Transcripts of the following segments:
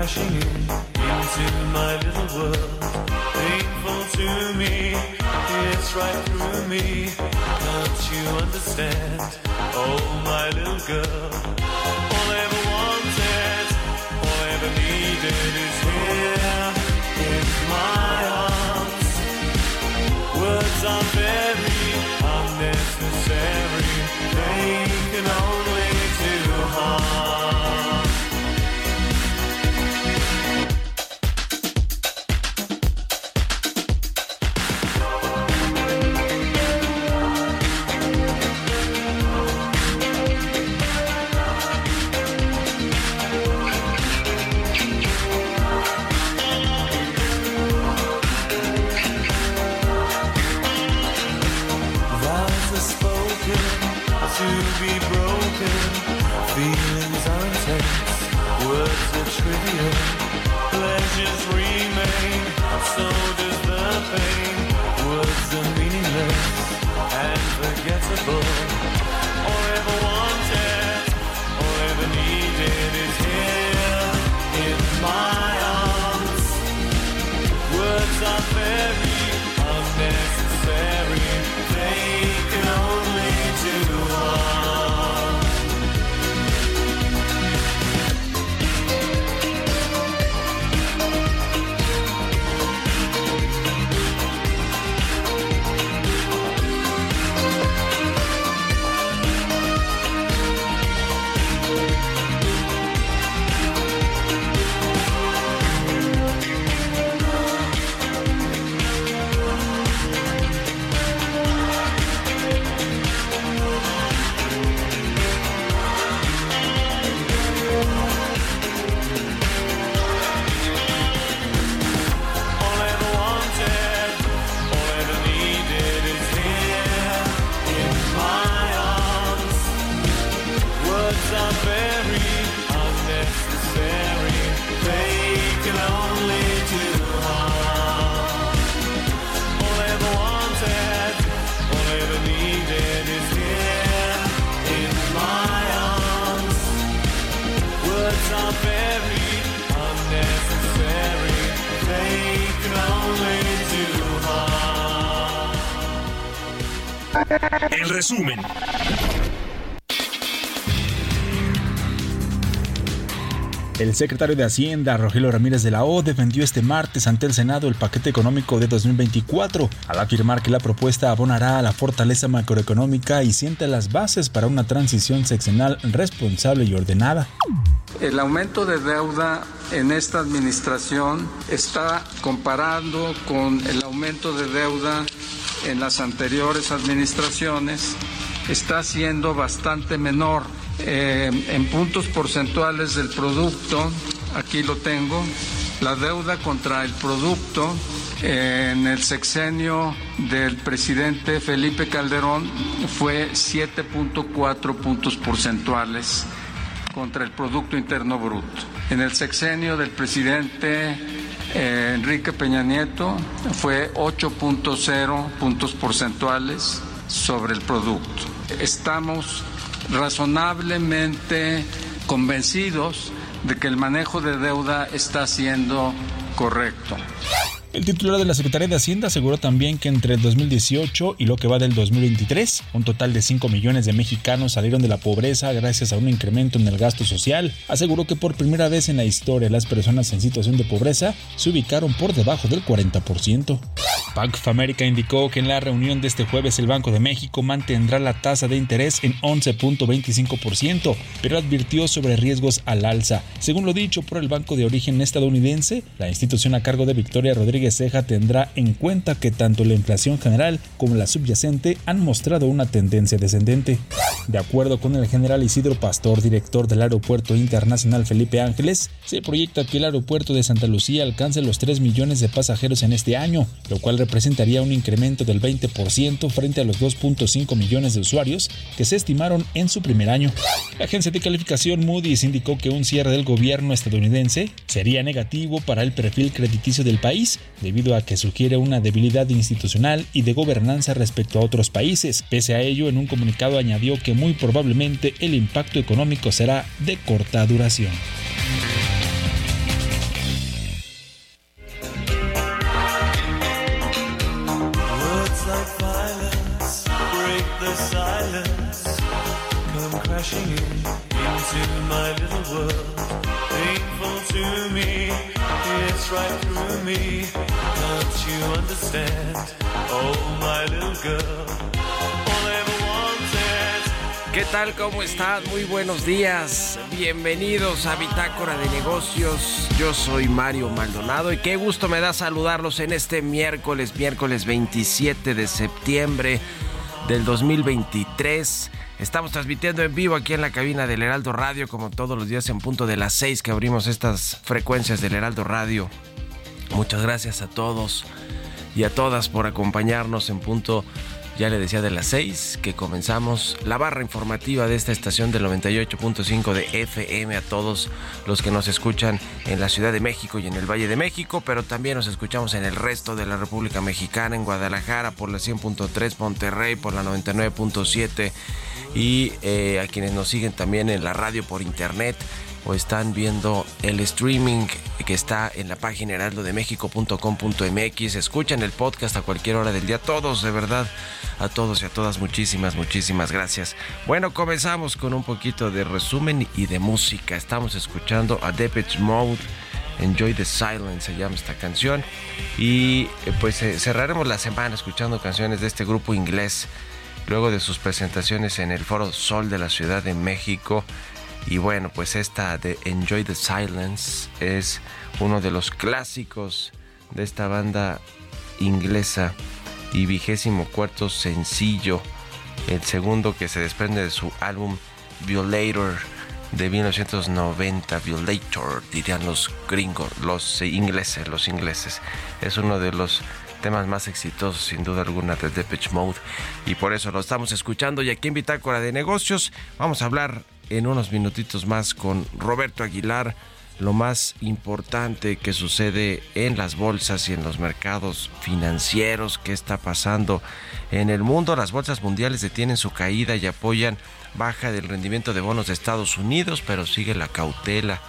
Crashing in into my little world. Painful to me, it's right through me. Don't you understand? Oh, my little girl. All I ever wanted, all I ever needed is here in my arms. Words are very El resumen. El secretario de Hacienda, Rogelio Ramírez de la O, defendió este martes ante el Senado el paquete económico de 2024, al afirmar que la propuesta abonará a la fortaleza macroeconómica y siente las bases para una transición sexenal responsable y ordenada. El aumento de deuda en esta administración está comparando con el aumento de deuda en las anteriores administraciones, está siendo bastante menor. Eh, en puntos porcentuales del producto, aquí lo tengo, la deuda contra el producto eh, en el sexenio del presidente Felipe Calderón fue 7.4 puntos porcentuales contra el Producto Interno Bruto. En el sexenio del presidente eh, Enrique Peña Nieto fue 8.0 puntos porcentuales sobre el producto. Estamos razonablemente convencidos de que el manejo de deuda está siendo correcto. El titular de la Secretaría de Hacienda aseguró también que entre el 2018 y lo que va del 2023, un total de 5 millones de mexicanos salieron de la pobreza gracias a un incremento en el gasto social. Aseguró que por primera vez en la historia las personas en situación de pobreza se ubicaron por debajo del 40%. Bank of America indicó que en la reunión de este jueves el Banco de México mantendrá la tasa de interés en 11.25%, pero advirtió sobre riesgos al alza. Según lo dicho por el banco de origen estadounidense, la institución a cargo de Victoria Rodríguez Ceja tendrá en cuenta que tanto la inflación general como la subyacente han mostrado una tendencia descendente. De acuerdo con el general Isidro Pastor, director del Aeropuerto Internacional Felipe Ángeles, se proyecta que el aeropuerto de Santa Lucía alcance los 3 millones de pasajeros en este año, lo cual representaría un incremento del 20% frente a los 2.5 millones de usuarios que se estimaron en su primer año. La agencia de calificación Moody's indicó que un cierre del gobierno estadounidense sería negativo para el perfil crediticio del país, debido a que sugiere una debilidad institucional y de gobernanza respecto a otros países. Pese a ello, en un comunicado añadió que muy probablemente el impacto económico será de corta duración. My little world. Painful to me, it's right through me. Can't you understand? Oh, my little girl. ¿Qué tal? ¿Cómo están? Muy buenos días. Bienvenidos a Bitácora de Negocios. Yo soy Mario Maldonado y qué gusto me da saludarlos en este miércoles, miércoles 27 de septiembre del 2023. Estamos transmitiendo en vivo aquí en la cabina del Heraldo Radio, como todos los días en punto de las 6 que abrimos estas frecuencias del Heraldo Radio. Muchas gracias a todos y a todas por acompañarnos en punto, ya le decía, de las 6 que comenzamos la barra informativa de esta estación del 98.5 de FM a todos los que nos escuchan en la Ciudad de México y en el Valle de México, pero también nos escuchamos en el resto de la República Mexicana, en Guadalajara por la 100.3, Monterrey por la 99.7 y eh, a quienes nos siguen también en la radio por internet o están viendo el streaming que está en la página heraldodemexico.com.mx. Escuchan el podcast a cualquier hora del día. Todos, de verdad, a todos y a todas, muchísimas, muchísimas gracias. Bueno, comenzamos con un poquito de resumen y de música. Estamos escuchando a Depeche Mode. Enjoy the Silence se llama esta canción. Y eh, pues eh, cerraremos la semana escuchando canciones de este grupo inglés. Luego de sus presentaciones en el Foro Sol de la Ciudad de México. Y bueno, pues esta de Enjoy the Silence es uno de los clásicos de esta banda inglesa y vigésimo cuarto sencillo, el segundo que se desprende de su álbum Violator de 1990, Violator, dirían los gringos, los ingleses, los ingleses. Es uno de los temas más exitosos sin duda alguna de Depeche Mode y por eso lo estamos escuchando y aquí en Bitácora de Negocios vamos a hablar en unos minutitos más con Roberto Aguilar lo más importante que sucede en las bolsas y en los mercados financieros, qué está pasando en el mundo. Las bolsas mundiales detienen su caída y apoyan baja del rendimiento de bonos de Estados Unidos, pero sigue la cautela.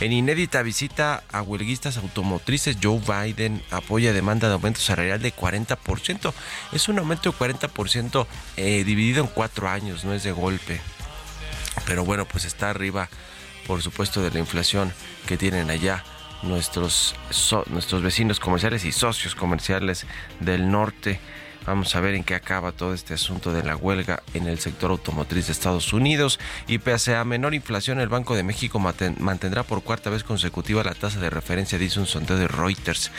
En inédita visita a huelguistas automotrices, Joe Biden apoya demanda de aumento salarial de 40%. Es un aumento de 40% eh, dividido en cuatro años, no es de golpe. Pero bueno, pues está arriba, por supuesto, de la inflación que tienen allá nuestros, nuestros vecinos comerciales y socios comerciales del norte. Vamos a ver en qué acaba todo este asunto de la huelga en el sector automotriz de Estados Unidos. Y pese a menor inflación, el Banco de México mantendrá por cuarta vez consecutiva la tasa de referencia, dice un sondeo de Reuters.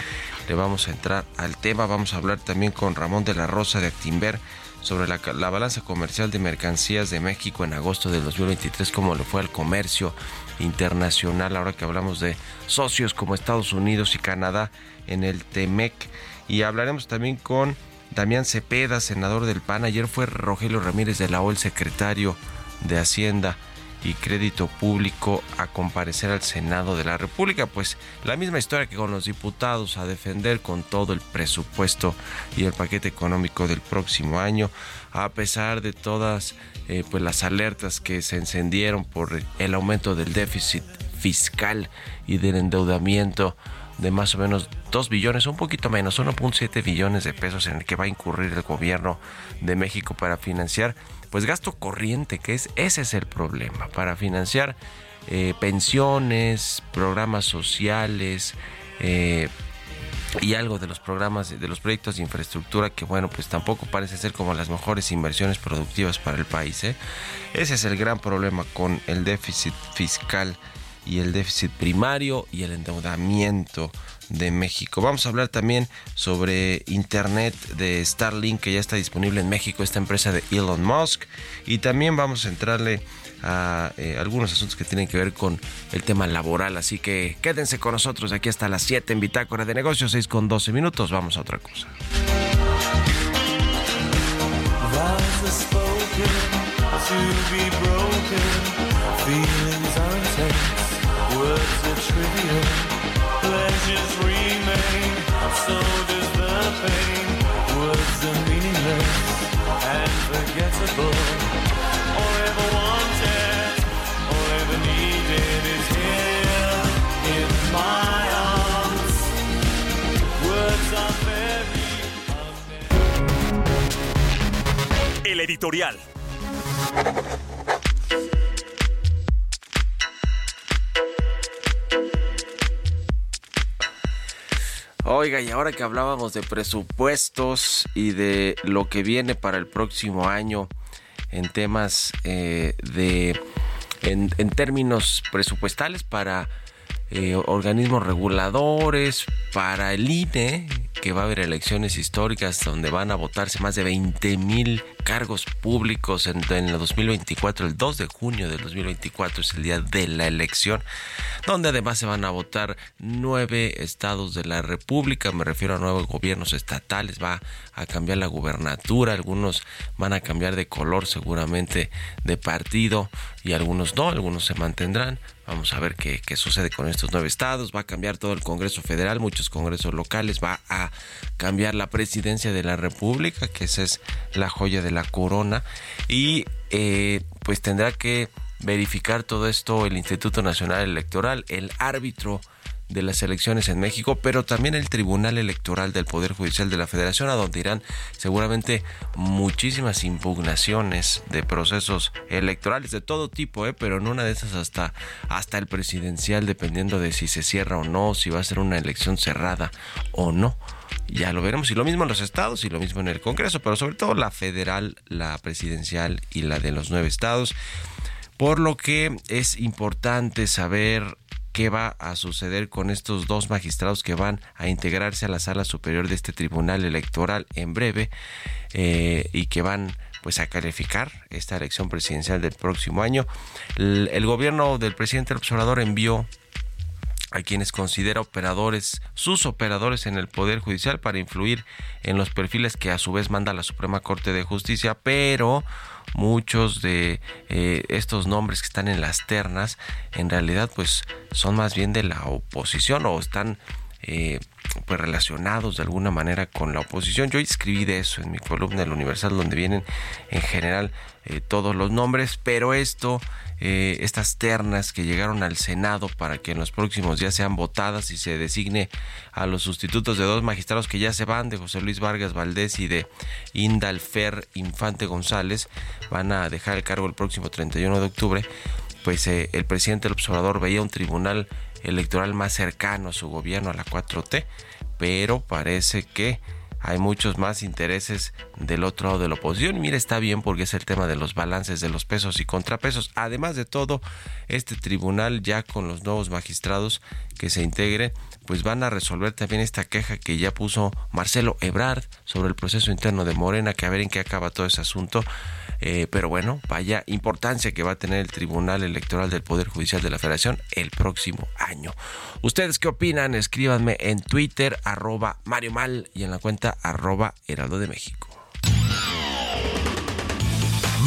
Le vamos a entrar al tema. Vamos a hablar también con Ramón de la Rosa de Actimber sobre la, la balanza comercial de mercancías de México en agosto del 2023, cómo le fue al comercio internacional, ahora que hablamos de socios como Estados Unidos y Canadá en el TEMEC. Y hablaremos también con Damián Cepeda, senador del PAN. Ayer fue Rogelio Ramírez de la O, el secretario de Hacienda y Crédito Público a comparecer al Senado de la República. Pues la misma historia que con los diputados a defender con todo el presupuesto y el paquete económico del próximo año, a pesar de todas eh, pues las alertas que se encendieron por el aumento del déficit fiscal y del endeudamiento de más o menos 2 billones, un poquito menos, 1.7 billones de pesos en el que va a incurrir el gobierno de México para financiar, pues gasto corriente, que es ese es el problema, para financiar eh, pensiones, programas sociales, eh, y algo de los programas, de los proyectos de infraestructura que bueno, pues tampoco parece ser como las mejores inversiones productivas para el país. ¿eh? Ese es el gran problema con el déficit fiscal y el déficit primario y el endeudamiento de México. Vamos a hablar también sobre Internet de Starlink que ya está disponible en México, esta empresa de Elon Musk. Y también vamos a entrarle a eh, algunos asuntos que tienen que ver con el tema laboral. Así que quédense con nosotros de aquí hasta las 7 en Bitácora de Negocios, 6 con 12 minutos. Vamos a otra cosa. El editorial. Oiga, y ahora que hablábamos de presupuestos y de lo que viene para el próximo año en temas eh, de, en, en, términos presupuestales para eh, organismos reguladores, para el INE, que va a haber elecciones históricas donde van a votarse más de 20 mil cargos públicos en, en el 2024, el 2 de junio del 2024 es el día de la elección, donde además se van a votar nueve estados de la República, me refiero a nuevos gobiernos estatales, va a cambiar la gubernatura, algunos van a cambiar de color seguramente de partido y algunos no, algunos se mantendrán. Vamos a ver qué, qué sucede con estos nueve estados. Va a cambiar todo el Congreso Federal, muchos congresos locales. Va a cambiar la presidencia de la República, que esa es la joya de la corona. Y eh, pues tendrá que verificar todo esto el Instituto Nacional Electoral, el árbitro de las elecciones en México, pero también el Tribunal Electoral del Poder Judicial de la Federación, a donde irán seguramente muchísimas impugnaciones de procesos electorales de todo tipo, ¿eh? pero en una de esas hasta, hasta el presidencial, dependiendo de si se cierra o no, si va a ser una elección cerrada o no. Ya lo veremos, y lo mismo en los estados y lo mismo en el Congreso, pero sobre todo la federal, la presidencial y la de los nueve estados. Por lo que es importante saber qué va a suceder con estos dos magistrados que van a integrarse a la sala superior de este tribunal electoral en breve eh, y que van pues a calificar esta elección presidencial del próximo año. El, gobierno del presidente Obrador envió a quienes considera operadores, sus operadores en el Poder Judicial para influir en los perfiles que a su vez manda la Suprema Corte de Justicia, pero muchos de eh, estos nombres que están en las ternas en realidad pues son más bien de la oposición o están eh, pues relacionados de alguna manera con la oposición. Yo escribí de eso en mi columna del Universal donde vienen en general eh, todos los nombres, pero esto eh, estas ternas que llegaron al Senado para que en los próximos días sean votadas y se designe a los sustitutos de dos magistrados que ya se van, de José Luis Vargas Valdés y de Indalfer Infante González, van a dejar el cargo el próximo 31 de octubre, pues eh, el presidente del observador veía un tribunal electoral más cercano a su gobierno, a la 4T, pero parece que hay muchos más intereses del otro lado de la oposición. Mira, está bien porque es el tema de los balances de los pesos y contrapesos. Además de todo, este tribunal ya con los nuevos magistrados que se integren, pues van a resolver también esta queja que ya puso Marcelo Ebrard sobre el proceso interno de Morena, que a ver en qué acaba todo ese asunto. Eh, pero bueno, vaya importancia que va a tener el Tribunal Electoral del Poder Judicial de la Federación el próximo año. ¿Ustedes qué opinan? Escríbanme en Twitter, arroba Mario Mal y en la cuenta arroba Heraldo de México.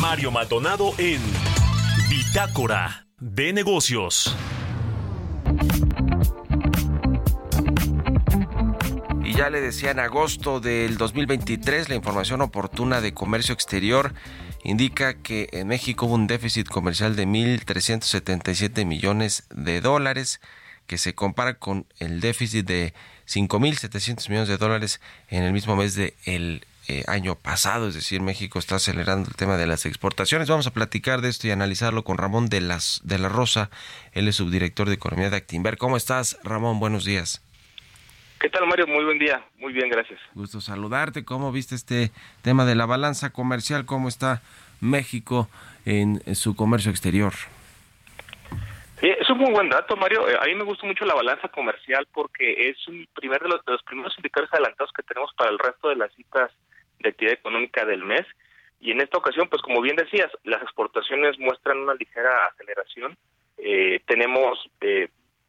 Mario Maldonado en Bitácora de Negocios. Y ya le decía en agosto del 2023 la información oportuna de comercio exterior indica que en México hubo un déficit comercial de 1.377 millones de dólares que se compara con el déficit de 5.700 millones de dólares en el mismo mes del el eh, año pasado, es decir, México está acelerando el tema de las exportaciones. Vamos a platicar de esto y analizarlo con Ramón de, las, de la Rosa, él es subdirector de Economía de Actinver. ¿Cómo estás, Ramón? Buenos días. ¿Qué tal, Mario? Muy buen día. Muy bien, gracias. Gusto saludarte. ¿Cómo viste este tema de la balanza comercial? ¿Cómo está México en, su comercio exterior? es un muy buen dato, Mario. Eh, a mí me gusta mucho la balanza comercial porque es un primer de los, de los primeros indicadores adelantados que tenemos para el resto de las citas de actividad económica del mes. Y en esta ocasión, pues como bien decías, las exportaciones muestran una ligera aceleración. Eh, tenemos eh,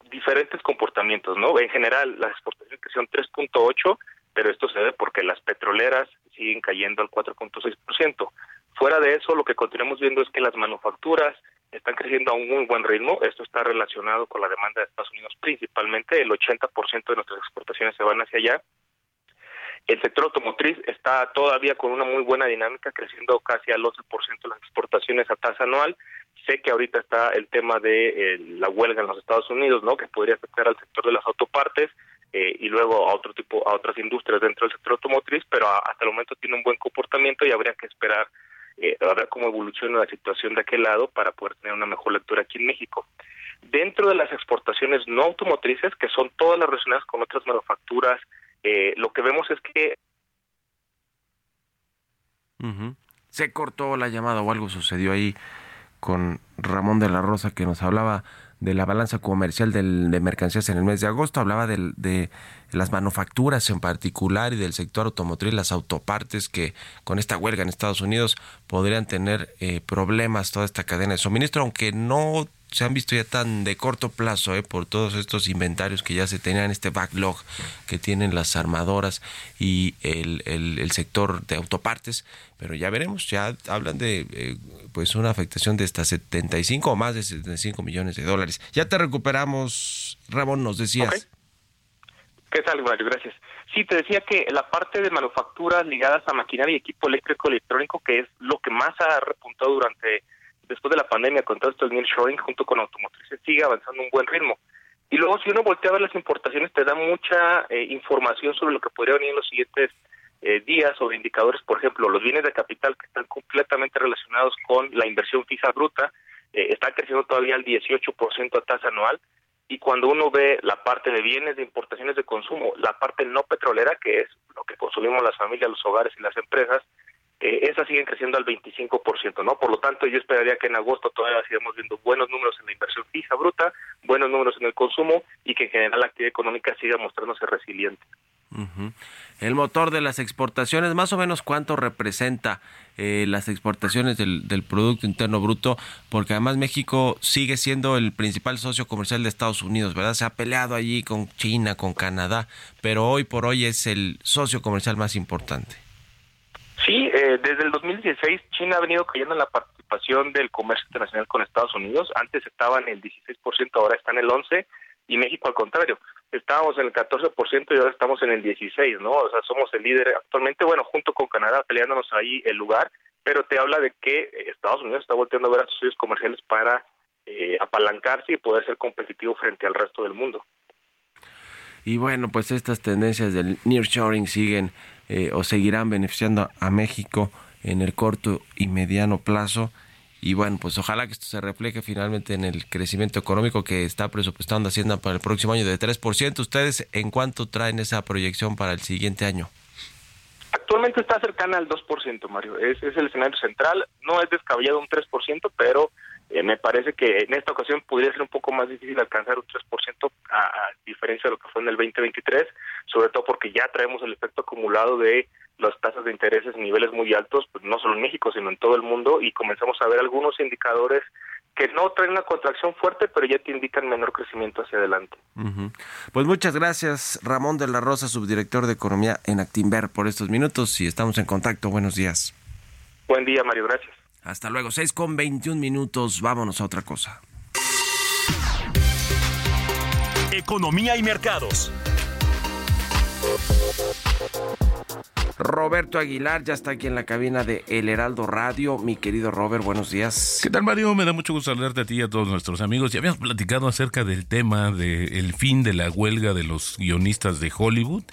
diferentes comportamientos, ¿no? En general, las exportaciones crecieron 3.8, pero esto se debe porque las petroleras siguen cayendo al 4.6%. Fuera de eso, lo que continuamos viendo es que las manufacturas están creciendo a un muy buen ritmo. Esto está relacionado con la demanda de Estados Unidos principalmente. El 80% de nuestras exportaciones se van hacia allá. El sector automotriz está todavía con una muy buena dinámica, creciendo casi al 11% de las exportaciones a tasa anual sé que ahorita está el tema de eh, la huelga en los Estados Unidos, ¿no? Que podría afectar al sector de las autopartes eh, y luego a otro tipo, a otras industrias dentro del sector automotriz, pero hasta el momento tiene un buen comportamiento y habría que esperar eh, a ver cómo evoluciona la situación de aquel lado para poder tener una mejor lectura aquí en México. Dentro de las exportaciones no automotrices, que son todas las relacionadas con otras manufacturas, eh, lo que vemos es que se cortó la llamada o algo sucedió ahí con Ramón de la Rosa que nos hablaba de la balanza comercial del, de mercancías en el mes de agosto, hablaba de, las manufacturas en particular y del sector automotriz, las autopartes que con esta huelga en Estados Unidos podrían tener eh, problemas toda esta cadena de suministro, aunque no se han visto ya tan de corto plazo eh, por todos estos inventarios que ya se tenían, este backlog que tienen las armadoras y el, el, sector de autopartes, pero ya veremos, ya hablan de eh, pues una afectación de hasta 75 o más de 75 millones de dólares. Ya te recuperamos, Ramón, nos decías. ¿Qué tal, Mario? Gracias. Sí, te decía que la parte de manufacturas ligadas a maquinaria y equipo eléctrico electrónico, que es lo que más ha repuntado durante pandemia con todo esto del nearshoring junto con automotrices sigue avanzando un buen ritmo. Y luego si uno voltea a ver las importaciones te da mucha eh, información sobre lo que podría venir en los siguientes eh, días o indicadores, por ejemplo, los bienes de capital que están completamente relacionados con la inversión fija bruta, eh, está creciendo todavía al 18% a tasa anual, y cuando uno ve la parte de bienes de importaciones de consumo, la parte no petrolera, que es lo que consumimos las familias, los hogares y las empresas, eh, esas siguen creciendo al 25%, ¿no? Por lo tanto, yo esperaría que en agosto todavía sigamos viendo buenos números en la inversión fija bruta, buenos números en el consumo y que en general la actividad económica siga mostrándose resiliente. El motor de las exportaciones, más o menos cuánto representa eh, las exportaciones del, del, Producto Interno Bruto, porque además México sigue siendo el principal socio comercial de Estados Unidos, ¿verdad? Se ha peleado allí con China, con Canadá, pero hoy por hoy es el socio comercial más importante. Sí, eh, desde el 2016 China ha venido cayendo en la participación del comercio internacional con Estados Unidos. Antes estaba en el 16%, ahora está en el 11%, y México al contrario. Estábamos en el 14% y ahora estamos en el 16%, ¿no? O sea, somos el líder actualmente, bueno, junto con Canadá peleándonos ahí el lugar, pero te habla de que Estados Unidos está volteando a ver a sus socios comerciales para eh, apalancarse y poder ser competitivo frente al resto del mundo. Y bueno, pues estas tendencias del nearshoring siguen eh, o seguirán beneficiando a México en el corto y mediano plazo. Y bueno, pues ojalá que esto se refleje finalmente en el crecimiento económico que está presupuestando Hacienda para el próximo año de 3%. ¿Ustedes en cuánto traen esa proyección para el siguiente año? Actualmente está cercana al 2%, Mario. Es, es el escenario central. No es descabellado un 3%, pero eh, me parece que en esta ocasión podría ser un poco más difícil alcanzar un 3% a, a, diferencia de lo que fue en el 2023, sobre todo porque ya traemos el efecto acumulado de las tasas de intereses en niveles muy altos, pues no solo en México, sino en todo el mundo, y comenzamos a ver algunos indicadores que no traen una contracción fuerte, pero ya te indican menor crecimiento hacia adelante. Pues muchas gracias, Ramón de la Rosa, subdirector de Economía en Actimber, por estos minutos y estamos en contacto. Buenos días. Buen día, Mario, gracias. Hasta luego, 6 con 21 minutos. Vámonos a otra cosa. Economía y mercados. Roberto Aguilar ya está aquí en la cabina de El Heraldo Radio. Mi querido Robert, buenos días. ¿Qué tal, Mario? Me da mucho gusto saludarte a ti y a todos nuestros amigos. Ya habíamos platicado acerca del tema del fin de la huelga de los guionistas de Hollywood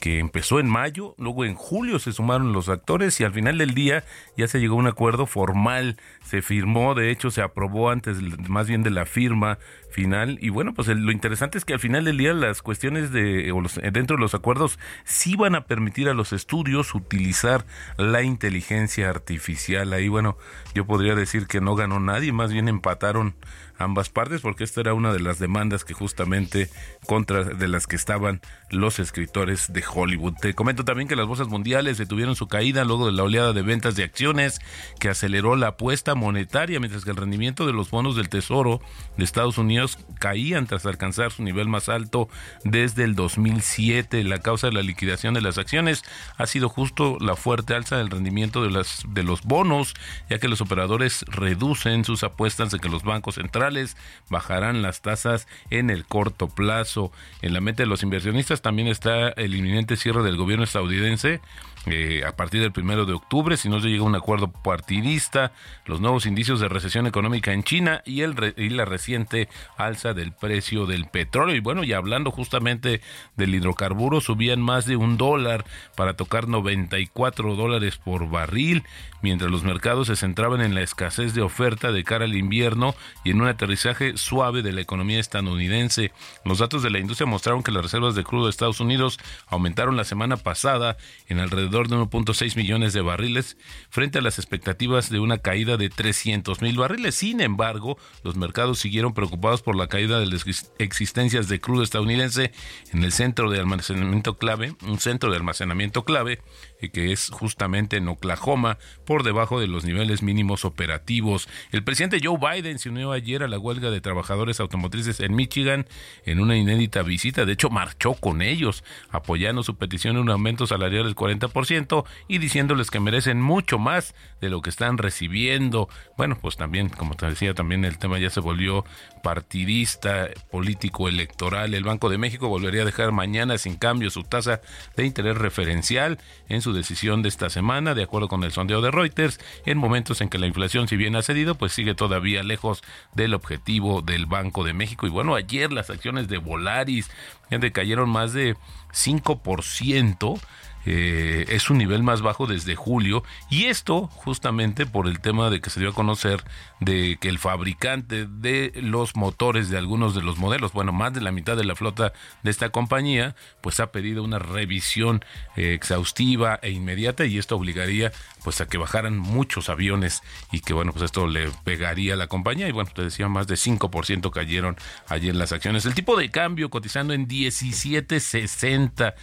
que empezó en mayo, luego en julio se sumaron los actores y al final del día ya se llegó a un acuerdo formal, se firmó, de hecho se aprobó antes más bien de la firma final y bueno, pues lo interesante es que al final del día las cuestiones de o dentro de los acuerdos sí van a permitir a los estudios utilizar la inteligencia artificial. Ahí bueno, yo podría decir que no ganó nadie, más bien empataron ambas partes porque esta era una de las demandas que justamente contra de las que estaban los escritores de Hollywood. Te comento también que las bolsas mundiales detuvieron su caída luego de la oleada de ventas de acciones que aceleró la apuesta monetaria mientras que el rendimiento de los bonos del Tesoro de Estados Unidos caían tras alcanzar su nivel más alto desde el 2007. La causa de la liquidación de las acciones ha sido justo la fuerte alza del rendimiento de las de los bonos, ya que los operadores reducen sus apuestas de que los bancos centrales bajarán las tasas en el corto plazo. En la mente de los inversionistas también está el inminente cierre del gobierno estadounidense eh, a partir del primero de octubre, si no se llega a un acuerdo partidista, los nuevos indicios de recesión económica en China y, el y la reciente alza del precio del petróleo. Y bueno, y hablando justamente del hidrocarburo, subían más de un dólar para tocar 94 dólares por barril, mientras los mercados se centraban en la escasez de oferta de cara al invierno y en un aterrizaje suave de la economía estadounidense. Los datos de la industria mostraron que las reservas de crudo de Estados Unidos aumentaron la semana pasada en alrededor de 1.6 millones de barriles frente a las expectativas de una caída de 300 mil barriles. Sin embargo, los mercados siguieron preocupados por la caída de las existencias de crudo estadounidense en el centro de almacenamiento clave, un centro de almacenamiento clave que es justamente en Oklahoma, por debajo de los niveles mínimos operativos. El presidente Joe Biden se unió ayer a la huelga de trabajadores automotrices en Michigan en una inédita visita. De hecho, marchó con ellos, apoyando su petición de un aumento salarial del 40% y diciéndoles que merecen mucho más de lo que están recibiendo. Bueno, pues también, como te decía, también el tema ya se volvió partidista, político, electoral. El Banco de México volvería a dejar mañana sin cambio su tasa de interés referencial en su decisión de esta semana, de acuerdo con el sondeo de Reuters, en momentos en que la inflación, si bien ha cedido, pues sigue todavía lejos del objetivo del Banco de México. Y bueno, ayer las acciones de Volaris cayeron más de 5%. Eh, es un nivel más bajo desde julio y esto justamente por el tema de que se dio a conocer de que el fabricante de los motores de algunos de los modelos, bueno, más de la mitad de la flota de esta compañía, pues ha pedido una revisión eh, exhaustiva e inmediata y esto obligaría pues a que bajaran muchos aviones y que bueno, pues esto le pegaría a la compañía y bueno, te decía más de 5% cayeron ayer las acciones. El tipo de cambio cotizando en 17.60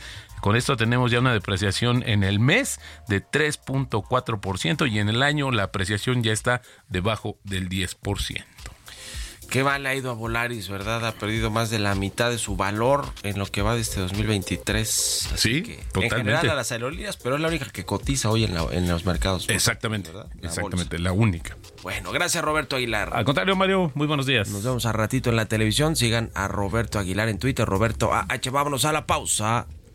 con esto tenemos ya una depreciación en el mes de 3.4% y en el año la apreciación ya está debajo del 10%. Qué mal ha ido a Volaris, ¿verdad? Ha perdido más de la mitad de su valor en lo que va de este 2023. sí, totalmente. En general a las aerolíneas, pero es la única que cotiza hoy en, los mercados. Exactamente, exactamente, la única. Bueno, gracias Roberto Aguilar. Al contrario, Mario, muy buenos días. Nos vemos a ratito en la televisión. Sigan a Roberto Aguilar en Twitter, Roberto AH. Vámonos a la pausa.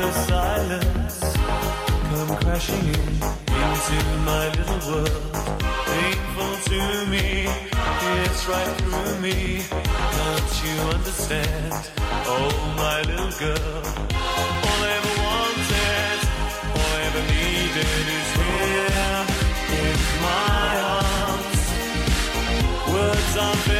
The silence come crashing in into my little world. Painful to me, it's right through me. Don't you understand? Oh, my little girl. All I ever wanted, all I ever needed is here in my arms. Words are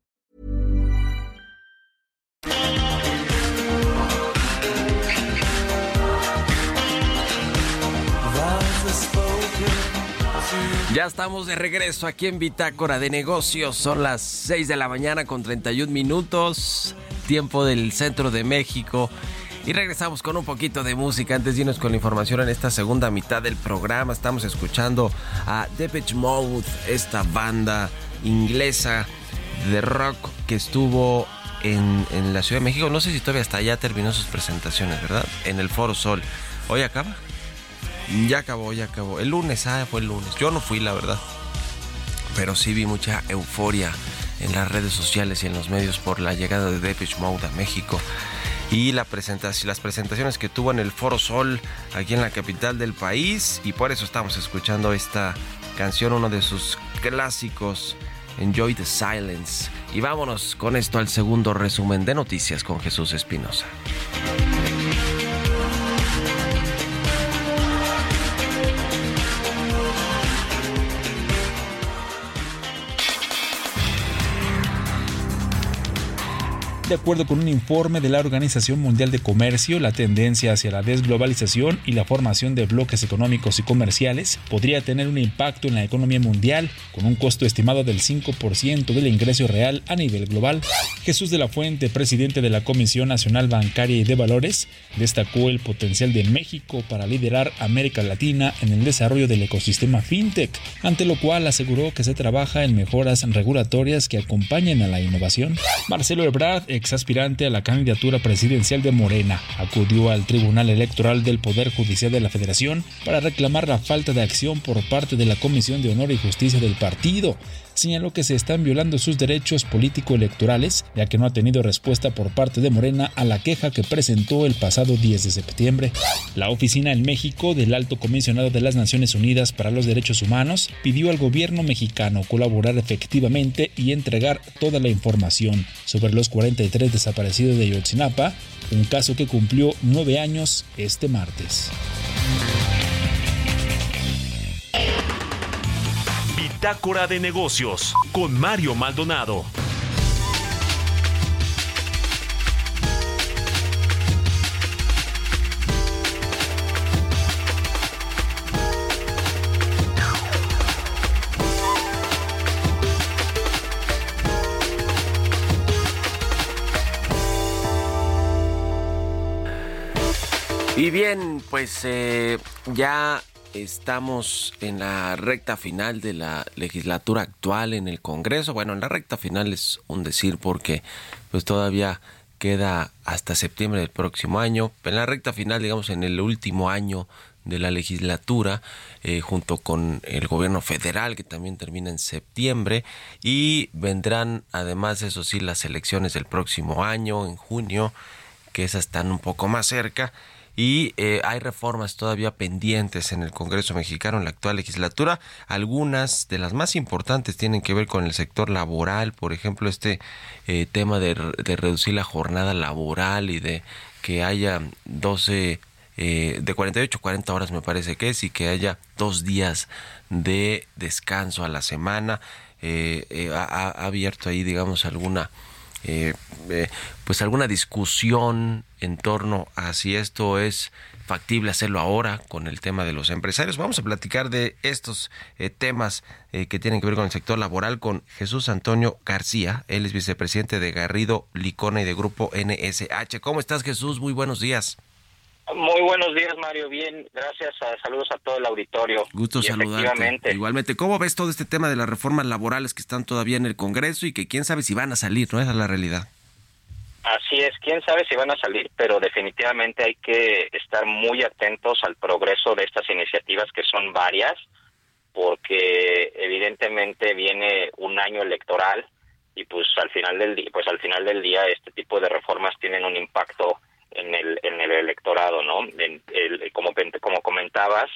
Ya estamos de regreso aquí en Bitácora de Negocios. Son las 6 de la mañana con 31 minutos, tiempo del centro de México. Y regresamos con un poquito de música antes de irnos con la información en esta segunda mitad del programa. Estamos escuchando a Depeche Mode, esta banda inglesa de rock que estuvo en, la Ciudad de México. No sé si todavía hasta allá terminó sus presentaciones, ¿verdad? En el Foro Sol. ¿Hoy acaba? Ya acabó, ya acabó. El lunes, ah, fue el lunes. Yo no fui, la verdad. Pero sí vi mucha euforia en las redes sociales y en los medios por la llegada de Depeche Mode a México. Y la presentación, las presentaciones que tuvo en el Foro Sol, aquí en la capital del país. Y por eso estamos escuchando esta canción, uno de sus clásicos, Enjoy the Silence. Y vámonos con esto al segundo resumen de noticias con Jesús Espinosa. De acuerdo con un informe de la Organización Mundial de Comercio, la tendencia hacia la desglobalización y la formación de bloques económicos y comerciales podría tener un impacto en la economía mundial, con un costo estimado del 5% del ingreso real a nivel global. Jesús de la Fuente, presidente de la Comisión Nacional Bancaria y de Valores, destacó el potencial de México para liderar América Latina en el desarrollo del ecosistema fintech, ante lo cual aseguró que se trabaja en mejoras regulatorias que acompañen a la innovación. Marcelo Ebrard, ex aspirante a la candidatura presidencial de Morena, acudió al Tribunal Electoral del Poder Judicial de la Federación para reclamar la falta de acción por parte de la Comisión de Honor y Justicia del partido. Señaló que se están violando sus derechos político-electorales, ya que no ha tenido respuesta por parte de Morena a la queja que presentó el pasado 10 de septiembre. La oficina en México del Alto Comisionado de las Naciones Unidas para los Derechos Humanos pidió al gobierno mexicano colaborar efectivamente y entregar toda la información sobre los 43 desaparecidos de Yotzinapa, un caso que cumplió nueve años este martes. Bitácora de negocios con Mario Maldonado. Y bien, pues eh, ya estamos en la recta final de la legislatura actual en el Congreso. Bueno, en la recta final es un decir porque pues todavía queda hasta septiembre del próximo año. En la recta final, digamos, en el último año de la legislatura, eh, junto con el gobierno federal, que también termina en septiembre, y vendrán además, eso sí, las elecciones del próximo año, en junio, que esas están un poco más cerca y eh, hay reformas todavía pendientes en el Congreso mexicano en la actual legislatura. Algunas de las más importantes tienen que ver con el sector laboral, por ejemplo, este eh, tema de, de, reducir la jornada laboral y de que haya 12, eh, de 48 a 40 horas me parece que es, y que haya dos días de descanso a la semana. Ha, ha abierto ahí, digamos, alguna eh, eh, pues alguna discusión en torno a si esto es factible hacerlo ahora con el tema de los empresarios. Vamos a platicar de estos eh, temas eh, que tienen que ver con el sector laboral con Jesús Antonio García. Él es vicepresidente de Garrido Licona y de Grupo NSH. ¿Cómo estás Jesús? Muy buenos días. Muy buenos días, Mario. Bien, gracias. saludos a todo el auditorio. Gusto y saludarte. Igualmente, ¿cómo ves todo este tema de las reformas laborales que están todavía en el Congreso y que quién sabe si van a salir, no? Esa es la realidad. Así es, quién sabe si van a salir, pero definitivamente hay que estar muy atentos al progreso de estas iniciativas que son varias, porque evidentemente viene un año electoral y pues al final del día, pues al final del día este tipo de reformas tienen un impacto en el en el electorado, ¿no? como como comentabas,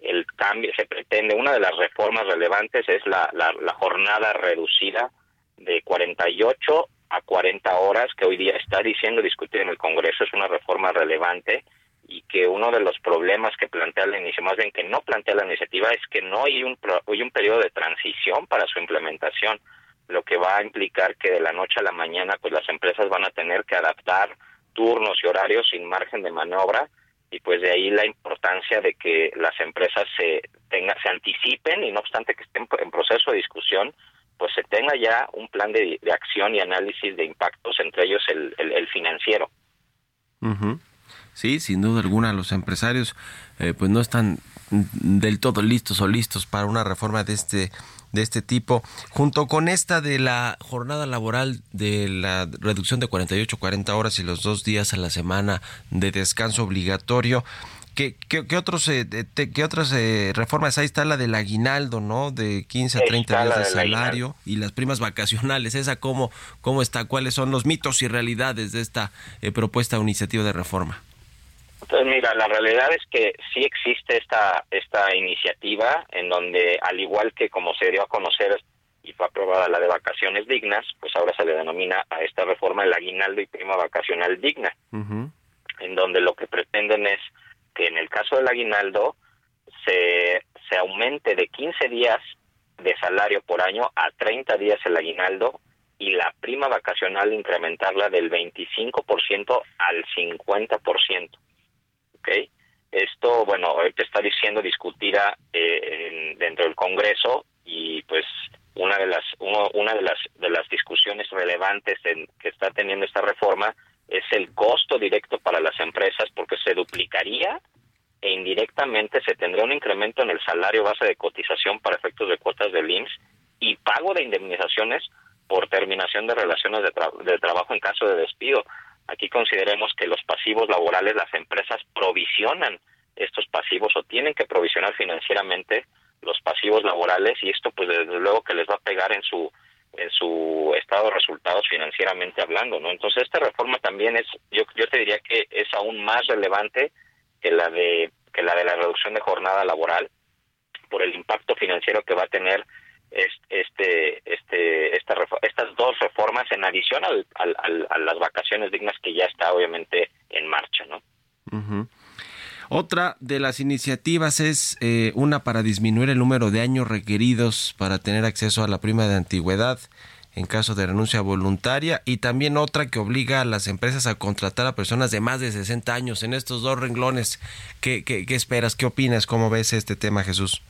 el cambio se pretende una de las reformas relevantes es la, la, la jornada reducida de 48 a 40 horas que hoy día está diciendo discutir en el Congreso es una reforma relevante y que uno de los problemas que plantea la iniciativa, más bien que no plantea la iniciativa, es que no hay un, hay un periodo de transición para su implementación, lo que va a implicar que de la noche a la mañana pues las empresas van a tener que adaptar turnos y horarios sin margen de maniobra y pues de ahí la importancia de que las empresas se tenga, se anticipen y no obstante que estén en proceso de discusión pues se tenga ya un plan de, acción y análisis de impactos entre ellos el, el, financiero. Sí, sin duda alguna, los empresarios eh, pues no están del todo listos o listos para una reforma de este de este tipo, junto con esta de la jornada laboral de la reducción de 48 40 horas y los dos días a la semana de descanso obligatorio. ¿Qué, qué, otros, eh, qué otras eh, reformas? Ahí está la del aguinaldo, ¿no? De 15 a 30 días de salario y las primas vacacionales. ¿Esa cómo, cómo está? ¿Cuáles son los mitos y realidades de esta propuesta o iniciativa de reforma? Entonces, mira, la realidad es que sí existe esta, esta iniciativa en donde, al igual que como se dio a conocer y fue aprobada la de vacaciones dignas, pues ahora se le denomina a esta reforma el aguinaldo y prima vacacional digna, en donde lo que pretenden es que en el caso del aguinaldo se, se aumente de 15 días de salario por año a 30 días el aguinaldo y la prima vacacional incrementarla del 25% al 50%. ¿Okay? Esto, bueno, ahorita está diciendo discutida eh, dentro del Congreso y pues una de las una de las de las discusiones relevantes en, que está teniendo esta reforma es el costo directo para las empresas porque se duplicaría e indirectamente se tendría un incremento en el salario base de cotización para efectos de cuotas del IMSS y pago de indemnizaciones por terminación de relaciones de trabajo en caso de despido. Aquí consideremos que los pasivos laborales, las empresas provisionan estos pasivos o tienen que provisionar financieramente los pasivos laborales y esto pues desde luego que les va a pegar en su en su estado de resultados financieramente hablando, ¿no? Entonces esta reforma también es yo yo te diría que es aún más relevante que la de que la de la reducción de jornada laboral por el impacto financiero que va a tener este, este, esta, estas dos reformas en adición al, a las vacaciones dignas que ya está obviamente en marcha, ¿no? Otra de las iniciativas es eh, una para disminuir el número de años requeridos para tener acceso a la prima de antigüedad en caso de renuncia voluntaria y también otra que obliga a las empresas a contratar a personas de más de 60 años. En estos dos renglones, ¿qué, qué, qué esperas? ¿Qué opinas? ¿Cómo ves este tema, Jesús?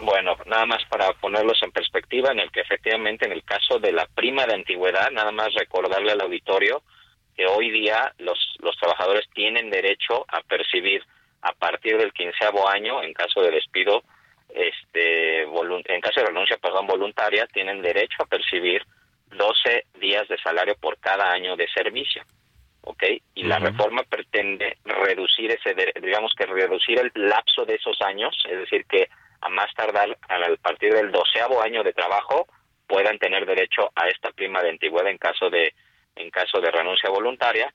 Bueno, nada más para ponerlos en perspectiva, en el que efectivamente en el caso de la prima de antigüedad, nada más recordarle al auditorio que hoy día los, los trabajadores tienen derecho a percibir a partir del quinceavo año, en caso de despido, este, en caso de renuncia, perdón, voluntaria, tienen derecho a percibir 12 días de salario por cada año de servicio. ¿ok? Y la reforma pretende reducir ese, digamos que reducir el lapso de esos años, es decir, que a más tardar a partir del doceavo año de trabajo puedan tener derecho a esta prima de antigüedad en caso de en caso de renuncia voluntaria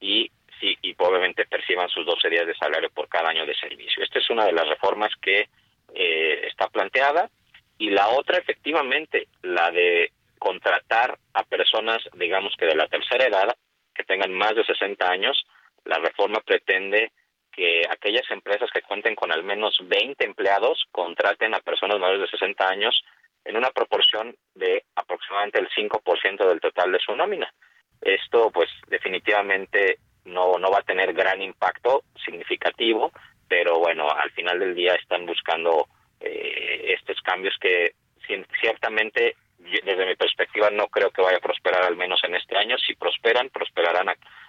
y y obviamente perciban sus 12 días de salario por cada año de servicio. Esta es una de las reformas que eh, está planteada y la otra efectivamente la de contratar a personas digamos que de la tercera edad que tengan más de 60 años la reforma pretende que aquellas empresas que cuenten con al menos 20 empleados contraten a personas mayores de 60 años en una proporción de aproximadamente el 5% del total de su nómina. Esto pues definitivamente no, no va a tener gran impacto significativo, pero bueno, al final del día están buscando eh, estos cambios que ciertamente desde mi perspectiva no creo que vaya a prosperar al menos en este año. Si prosperan, prosperarán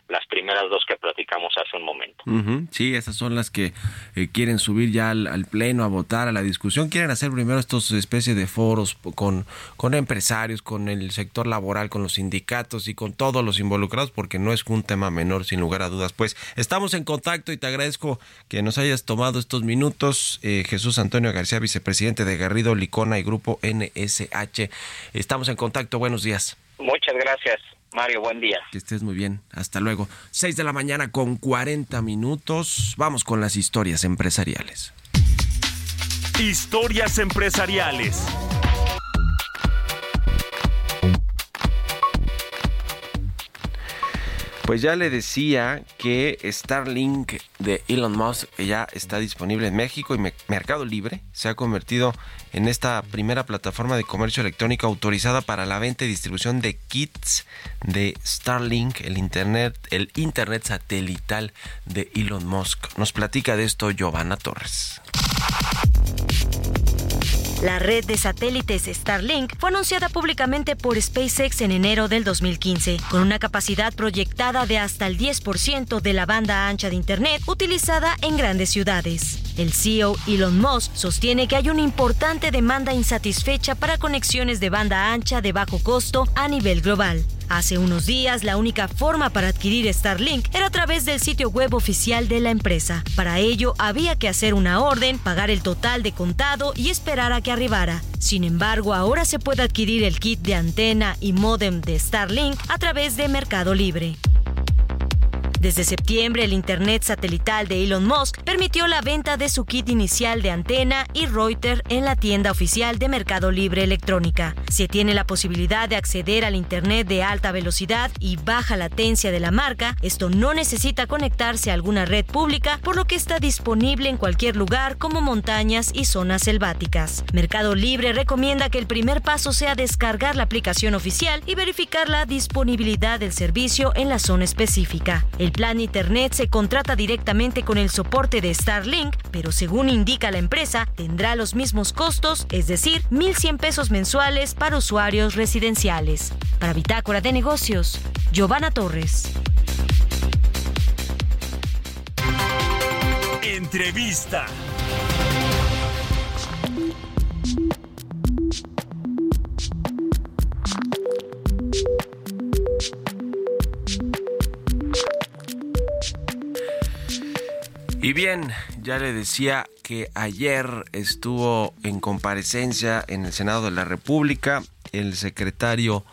las primeras dos que platicamos hace un momento. Sí, esas son las que eh, quieren subir ya al, pleno a votar, a la discusión. Quieren hacer primero estos especies de foros con, con empresarios, con el sector laboral, con los sindicatos y con todos los involucrados, porque no es un tema menor, sin lugar a dudas. Pues estamos en contacto y te agradezco que nos hayas tomado estos minutos. Eh, Jesús Antonio García, vicepresidente de Garrido, Licona y Grupo NSH. Estamos en contacto. Buenos días. Muchas gracias. Mario, buen día. Que estés muy bien. Hasta luego. 6 de la mañana con 40 minutos. Vamos con las historias empresariales. Historias empresariales. Pues ya le decía que Starlink de Elon Musk ya está disponible en México y Mercado Libre se ha convertido en esta primera plataforma de comercio electrónico autorizada para la venta y distribución de kits de Starlink, el internet, el internet satelital de Elon Musk. Nos platica de esto Giovanna Torres. La red de satélites Starlink fue anunciada públicamente por SpaceX en enero del 2015, con una capacidad proyectada de hasta el 10% de la banda ancha de Internet utilizada en grandes ciudades. El CEO Elon Musk sostiene que hay una importante demanda insatisfecha para conexiones de banda ancha de bajo costo a nivel global. Hace unos días, la única forma para adquirir Starlink era a través del sitio web oficial de la empresa. Para ello, había que hacer una orden, pagar el total de contado y esperar a que arribara. Sin embargo, ahora se puede adquirir el kit de antena y modem de Starlink a través de Mercado Libre. Desde septiembre, el Internet satelital de Elon Musk permitió la venta de su kit inicial de antena y Reuters en la tienda oficial de Mercado Libre Electrónica. Se tiene la posibilidad de acceder al Internet de alta velocidad y baja latencia de la marca. Esto no necesita conectarse a alguna red pública, por lo que está disponible en cualquier lugar como montañas y zonas selváticas. Mercado Libre recomienda que el primer paso sea descargar la aplicación oficial y verificar la disponibilidad del servicio en la zona específica. El plan Internet se contrata directamente con el soporte de Starlink, pero según indica la empresa, tendrá los mismos costos, es decir, 1.100 pesos mensuales para usuarios residenciales. Para Bitácora de Negocios, Giovanna Torres. Entrevista. Y bien, ya le decía que ayer estuvo en comparecencia en el Senado de la República el secretario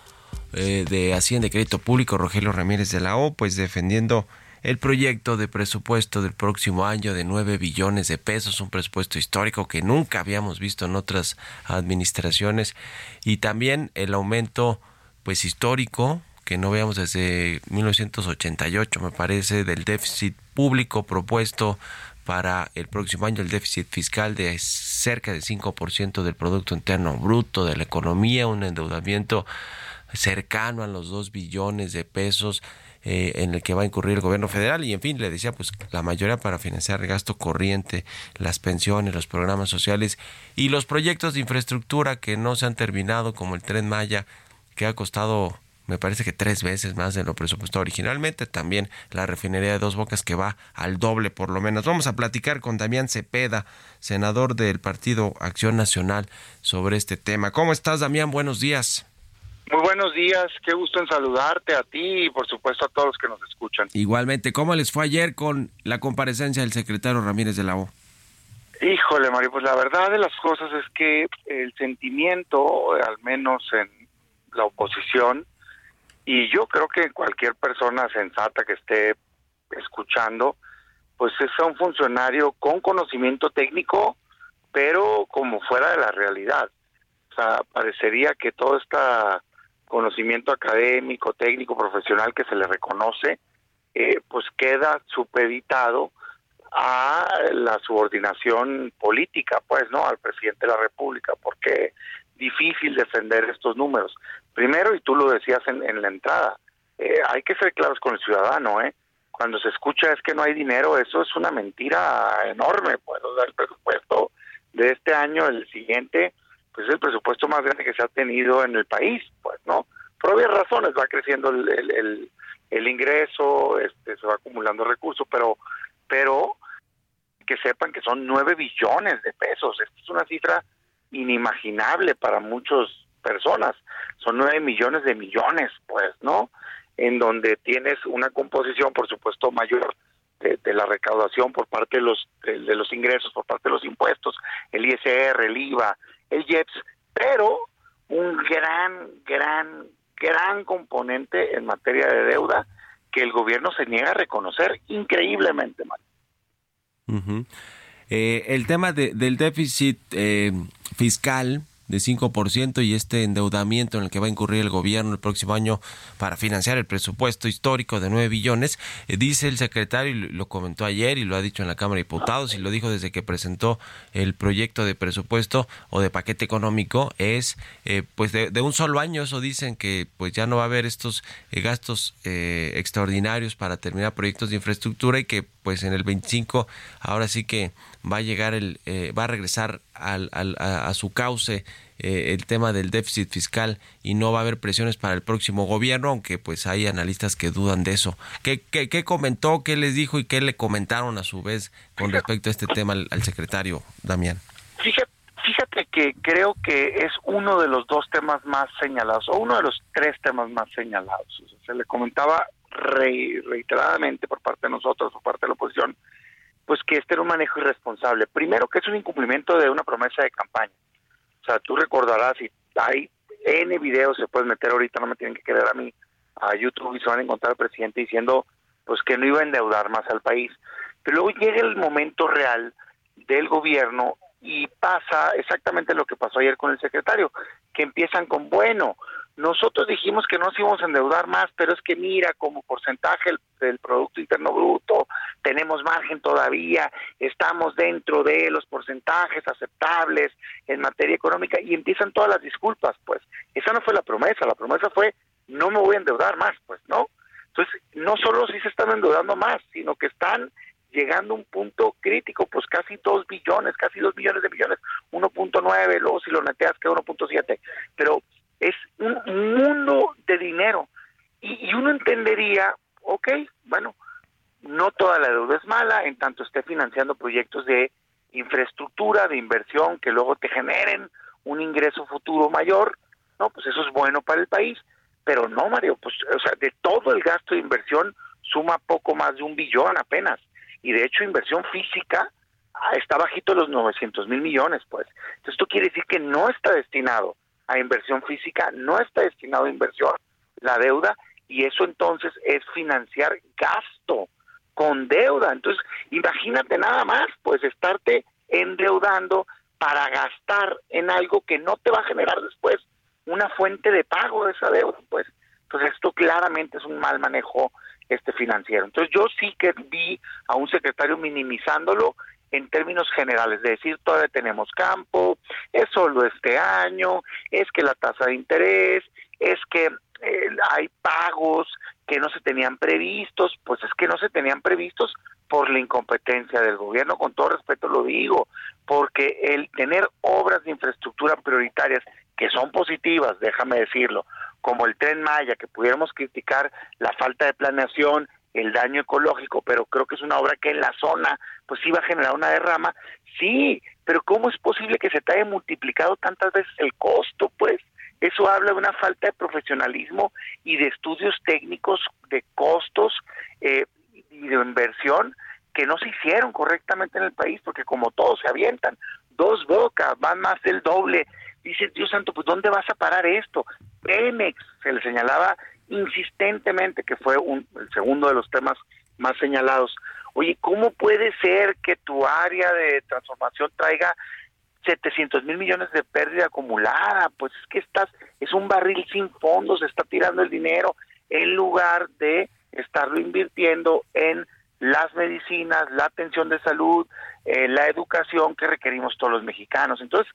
eh, de Hacienda y Crédito Público, Rogelio Ramírez de la O, pues defendiendo el proyecto de presupuesto del próximo año de 9 billones de pesos, un presupuesto histórico que nunca habíamos visto en otras administraciones y también el aumento pues histórico que no veamos desde 1988, me parece, del déficit público propuesto para el próximo año, el déficit fiscal de cerca del 5% del Producto Interno Bruto de la economía, un endeudamiento cercano a los 2 billones de pesos eh, en el que va a incurrir el gobierno federal. Y en fin le decía pues la mayoría para financiar el gasto corriente las pensiones los programas sociales y los proyectos de infraestructura que no se han terminado como el tren Maya que ha costado me parece que tres veces más de lo presupuestado originalmente. También la refinería de Dos Bocas que va al doble por lo menos. Vamos a platicar con Damián Cepeda, senador del Partido Acción Nacional, sobre este tema. ¿Cómo estás, Damián? Buenos días. Muy buenos días, qué gusto en saludarte a ti y por supuesto a todos los que nos escuchan. Igualmente, ¿cómo les fue ayer con la comparecencia del secretario Ramírez de la O? Híjole, Mario, pues la verdad de las cosas es que el sentimiento, al menos en la oposición, y yo creo que cualquier persona sensata que esté escuchando, pues es un funcionario con conocimiento técnico, pero como fuera de la realidad. O sea, parecería que todo este conocimiento académico, técnico, profesional que se le reconoce, eh, pues queda supeditado a la subordinación política, pues, ¿no? Al presidente de la República, porque difícil defender estos números. Primero, y tú lo decías en, la entrada, eh, hay que ser claros con el ciudadano, ¿eh? Cuando se escucha es que no hay dinero, eso es una mentira enorme, pues, el presupuesto de este año, el siguiente, pues es el presupuesto más grande que se ha tenido en el país, pues, ¿no? Por obvias razones va creciendo el, el ingreso, este, se va acumulando recursos, pero, pero que sepan que son 9 billones de pesos. Esta es una cifra inimaginable para muchas personas. Son 9 millones de millones, pues, ¿no? En donde tienes una composición, por supuesto, mayor de, la recaudación por parte de los, de, los ingresos, por parte de los impuestos, el ISR, el IVA, el IEPS, pero un gran, gran, gran componente en materia de deuda que el gobierno se niega a reconocer increíblemente mal. Eh, el tema del déficit eh, fiscal de 5% y este endeudamiento en el que va a incurrir el gobierno el próximo año para financiar el presupuesto histórico de 9 billones, eh, dice el secretario, y lo comentó ayer y lo ha dicho en la Cámara de Diputados y lo dijo desde que presentó el proyecto de presupuesto o de paquete económico, es pues de, un solo año, eso dicen que pues ya no va a haber estos gastos extraordinarios para terminar proyectos de infraestructura y que pues en el 25 ahora sí que va a llegar el eh, va a regresar al, a, su cauce eh, el tema del déficit fiscal y no va a haber presiones para el próximo gobierno aunque pues hay analistas que dudan de eso. Qué, qué, comentó qué les dijo y qué le comentaron a su vez con respecto a este tema al, secretario Damián fíjate, fíjate que creo que es uno de los dos temas más señalados o uno de los tres temas más señalados. Se le comentaba reiteradamente por parte de nosotros, por parte de la oposición, pues que este era un manejo irresponsable. Primero que es un incumplimiento de una promesa de campaña. O sea, tú recordarás, y hay N videos, se pueden meter ahorita, no me tienen que creer a mí, a YouTube y se van a encontrar al presidente diciendo pues que no iba a endeudar más al país. Pero luego llega el momento real del gobierno y pasa exactamente lo que pasó ayer con el secretario, que empiezan con, bueno, nosotros dijimos que no nos íbamos a endeudar más, pero es que mira, como porcentaje del, Producto Interno Bruto, tenemos margen todavía, estamos dentro de los porcentajes aceptables en materia económica y empiezan todas las disculpas, pues. Esa no fue la promesa, la promesa fue no me voy a endeudar más, pues, ¿no? Entonces, no solo si se están endeudando más, sino que están llegando a un punto crítico, pues casi 2 billones, casi 2 billones de millones, 1.9, luego si lo neteas queda 1.7, pero es un mundo de dinero. Y, uno entendería, ok, bueno, no toda la deuda es mala, en tanto esté financiando proyectos de infraestructura, de inversión, que luego te generen un ingreso futuro mayor, no, pues eso es bueno para el país, pero no, Mario, pues, o sea, de todo el gasto de inversión suma poco más de un billón apenas, y de hecho inversión física ah, está bajito los 900 mil millones, pues. Entonces, esto quiere decir que no está destinado a inversión física, no está destinado a inversión la deuda y eso entonces es financiar gasto con deuda. Entonces, imagínate nada más, pues estarte endeudando para gastar en algo que no te va a generar después una fuente de pago de esa deuda, pues. Entonces, esto claramente es un mal manejo este financiero. Entonces, yo sí que vi a un secretario minimizándolo en términos generales, de decir todavía tenemos campo, es solo este año, es que la tasa de interés, es que eh, hay pagos que no se tenían previstos, pues es que no se tenían previstos por la incompetencia del gobierno, con todo respeto lo digo, porque el tener obras de infraestructura prioritarias que son positivas, déjame decirlo, como el tren Maya, que pudiéramos criticar la falta de planeación, el daño ecológico, pero creo que es una obra que en la zona pues iba a generar una derrama. Sí, pero ¿cómo es posible que se te haya multiplicado tantas veces el costo? Pues eso habla de una falta de profesionalismo y de estudios técnicos de costos eh, y de inversión que no se hicieron correctamente en el país, porque como todos se avientan, dos bocas, van más del doble. Dice, Dios santo, pues ¿dónde vas a parar esto? Pemex, se le señalaba insistentemente, que fue un, el segundo de los temas más señalados. Oye, ¿cómo puede ser que tu área de transformación traiga 700 mil millones de pérdida acumulada? Pues es que estás, es un barril sin fondos, se está tirando el dinero en lugar de estarlo invirtiendo en las medicinas, la atención de salud, eh, la educación que requerimos todos los mexicanos. Entonces,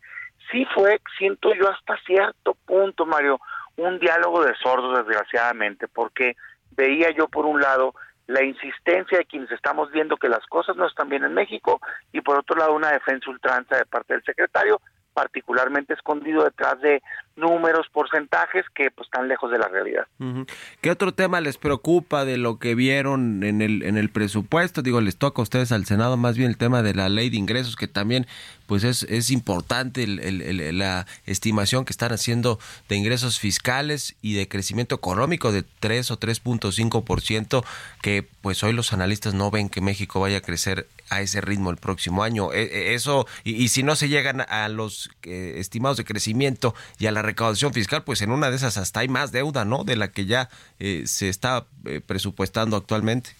sí fue, siento yo hasta cierto punto, Mario, un diálogo de sordos, desgraciadamente, porque veía yo por un lado la insistencia de quienes estamos viendo que las cosas no están bien en México y por otro lado una defensa ultranza de parte del secretario particularmente escondido detrás de números, porcentajes que pues están lejos de la realidad. ¿Qué otro tema les preocupa de lo que vieron en el en el presupuesto? Digo, les toca a ustedes al Senado más bien el tema de la ley de ingresos que también pues es, es importante la estimación que están haciendo de ingresos fiscales y de crecimiento económico de 3 o 3.5% que pues hoy los analistas no ven que México vaya a crecer a ese ritmo el próximo año. E, e, eso, y, si no se llegan a los eh, estimados de crecimiento y a la recaudación fiscal, pues en una de esas hasta hay más deuda, ¿no? De la que ya eh, se está eh, presupuestando actualmente.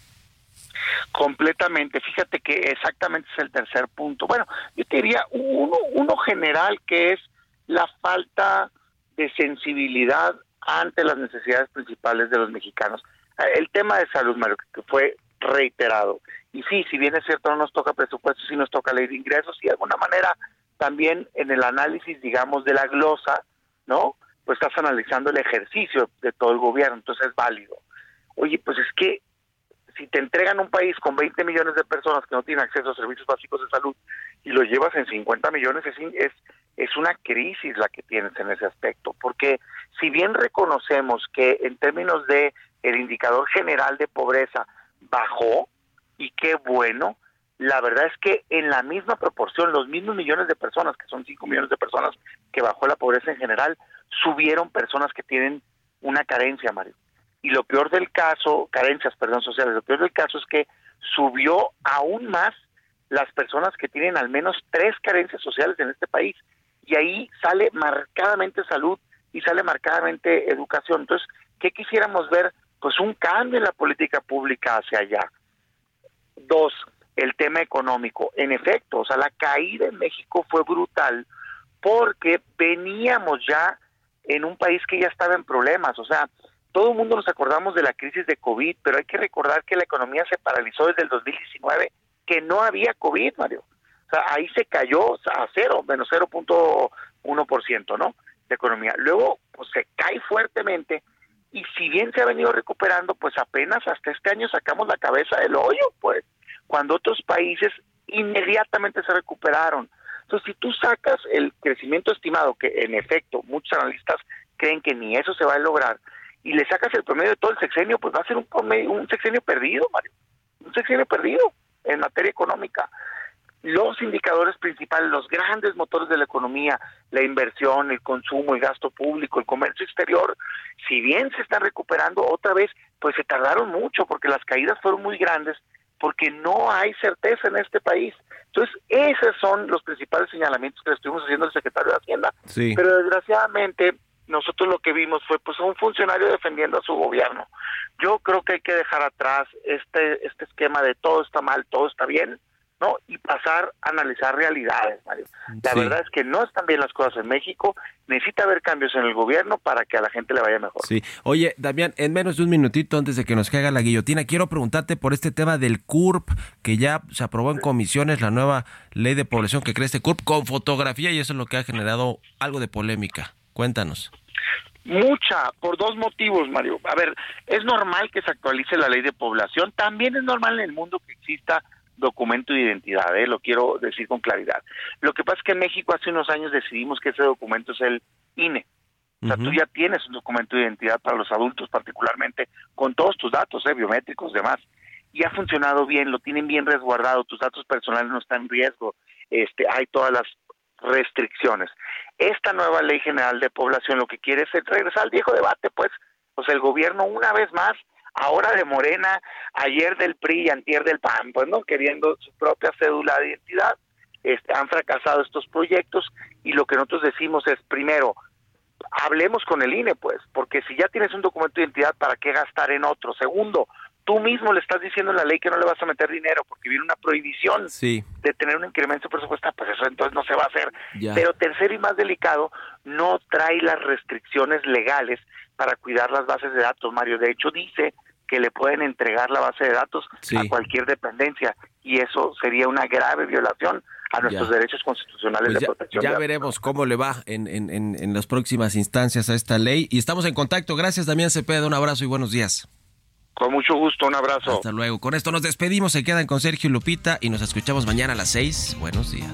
Completamente. Fíjate que exactamente es el tercer punto. Bueno, yo te diría uno, uno general que es la falta de sensibilidad ante las necesidades principales de los mexicanos. El tema de salud, Mario, que fue reiterado. Y sí, si bien es cierto, no nos toca presupuesto, sí nos toca ley de ingresos y de alguna manera también en el análisis, digamos, de la glosa, ¿no? Pues estás analizando el ejercicio de todo el gobierno, entonces es válido. Oye, pues es que si te entregan un país con 20 millones de personas que no tienen acceso a servicios básicos de salud y lo llevas en 50 millones, es, es, es una crisis la que tienes en ese aspecto, porque si bien reconocemos que en términos de el indicador general de pobreza bajó, y qué bueno, la verdad es que en la misma proporción, los mismos millones de personas, que son 5 millones de personas que bajó la pobreza en general, subieron personas que tienen una carencia, Mario. Y lo peor del caso, carencias, perdón, sociales, lo peor del caso es que subió aún más las personas que tienen al menos tres carencias sociales en este país. Y ahí sale marcadamente salud y sale marcadamente educación. Entonces, ¿qué quisiéramos ver? Pues un cambio en la política pública hacia allá. Dos, el tema económico. En efecto, o sea, la caída en México fue brutal porque veníamos ya en un país que ya estaba en problemas. O sea, todo el mundo nos acordamos de la crisis de COVID, pero hay que recordar que la economía se paralizó desde el 2019, que no había COVID, Mario. O sea, ahí se cayó a cero, menos 0.1%, ¿no? De economía. Luego, pues se cae fuertemente y si bien se ha venido recuperando, pues apenas hasta este año sacamos la cabeza del hoyo, pues, cuando otros países inmediatamente se recuperaron. Entonces, si tú sacas el crecimiento estimado, que en efecto muchos analistas creen que ni eso se va a lograr, y le sacas el promedio de todo el sexenio, pues va a ser un promedio, un sexenio perdido, Mario, un sexenio perdido en materia económica los indicadores principales, los grandes motores de la economía, la inversión, el consumo, el gasto público, el comercio exterior, si bien se están recuperando otra vez, pues se tardaron mucho porque las caídas fueron muy grandes, porque no hay certeza en este país. Entonces, esos son los principales señalamientos que le estuvimos haciendo al secretario de Hacienda. Pero desgraciadamente, nosotros lo que vimos fue pues un funcionario defendiendo a su gobierno. Yo creo que hay que dejar atrás este este esquema de todo está mal, todo está bien ¿no? Y pasar a analizar realidades, Mario. La verdad es que no están bien las cosas en México, necesita haber cambios en el gobierno para que a la gente le vaya mejor. Sí. Oye, Damián, en menos de un minutito antes de que nos caiga la guillotina, quiero preguntarte por este tema del CURP, que ya se aprobó en comisiones la nueva ley de población que cree este CURP con fotografía y eso es lo que ha generado algo de polémica. Cuéntanos. Mucha, por dos motivos, Mario. A ver, es normal que se actualice la ley de población, también es normal en el mundo que exista documento de identidad, ¿eh? lo quiero decir con claridad. Lo que pasa es que en México hace unos años decidimos que ese documento es el INE. O sea, tú ya tienes un documento de identidad para los adultos particularmente, con todos tus datos, ¿eh? biométricos, demás. Y ha funcionado bien, lo tienen bien resguardado, tus datos personales no están en riesgo, este, hay todas las restricciones. Esta nueva ley general de población lo que quiere es regresar al viejo debate, pues, pues el gobierno una vez más ahora de Morena, ayer del PRI y antier del PAN, pues no, queriendo su propia cédula de identidad, este, han fracasado estos proyectos y lo que nosotros decimos es, primero, hablemos con el INE, pues, porque si ya tienes un documento de identidad, ¿para qué gastar en otro? Segundo, tú mismo le estás diciendo en la ley que no le vas a meter dinero porque viene una prohibición de tener un incremento presupuestario, pues eso entonces no se va a hacer. Pero tercero y más delicado, no trae las restricciones legales para cuidar las bases de datos, Mario. De hecho, dice que le pueden entregar la base de datos a cualquier dependencia y eso sería una grave violación a nuestros derechos constitucionales pues de protección. Ya veremos cómo le va en, en, en, las próximas instancias a esta ley y estamos en contacto. Gracias, Damián Cepeda. Un abrazo y buenos días. Con mucho gusto, un abrazo. Hasta luego. Con esto nos despedimos. Se quedan con Sergio Lupita y nos escuchamos mañana a las seis. Buenos días.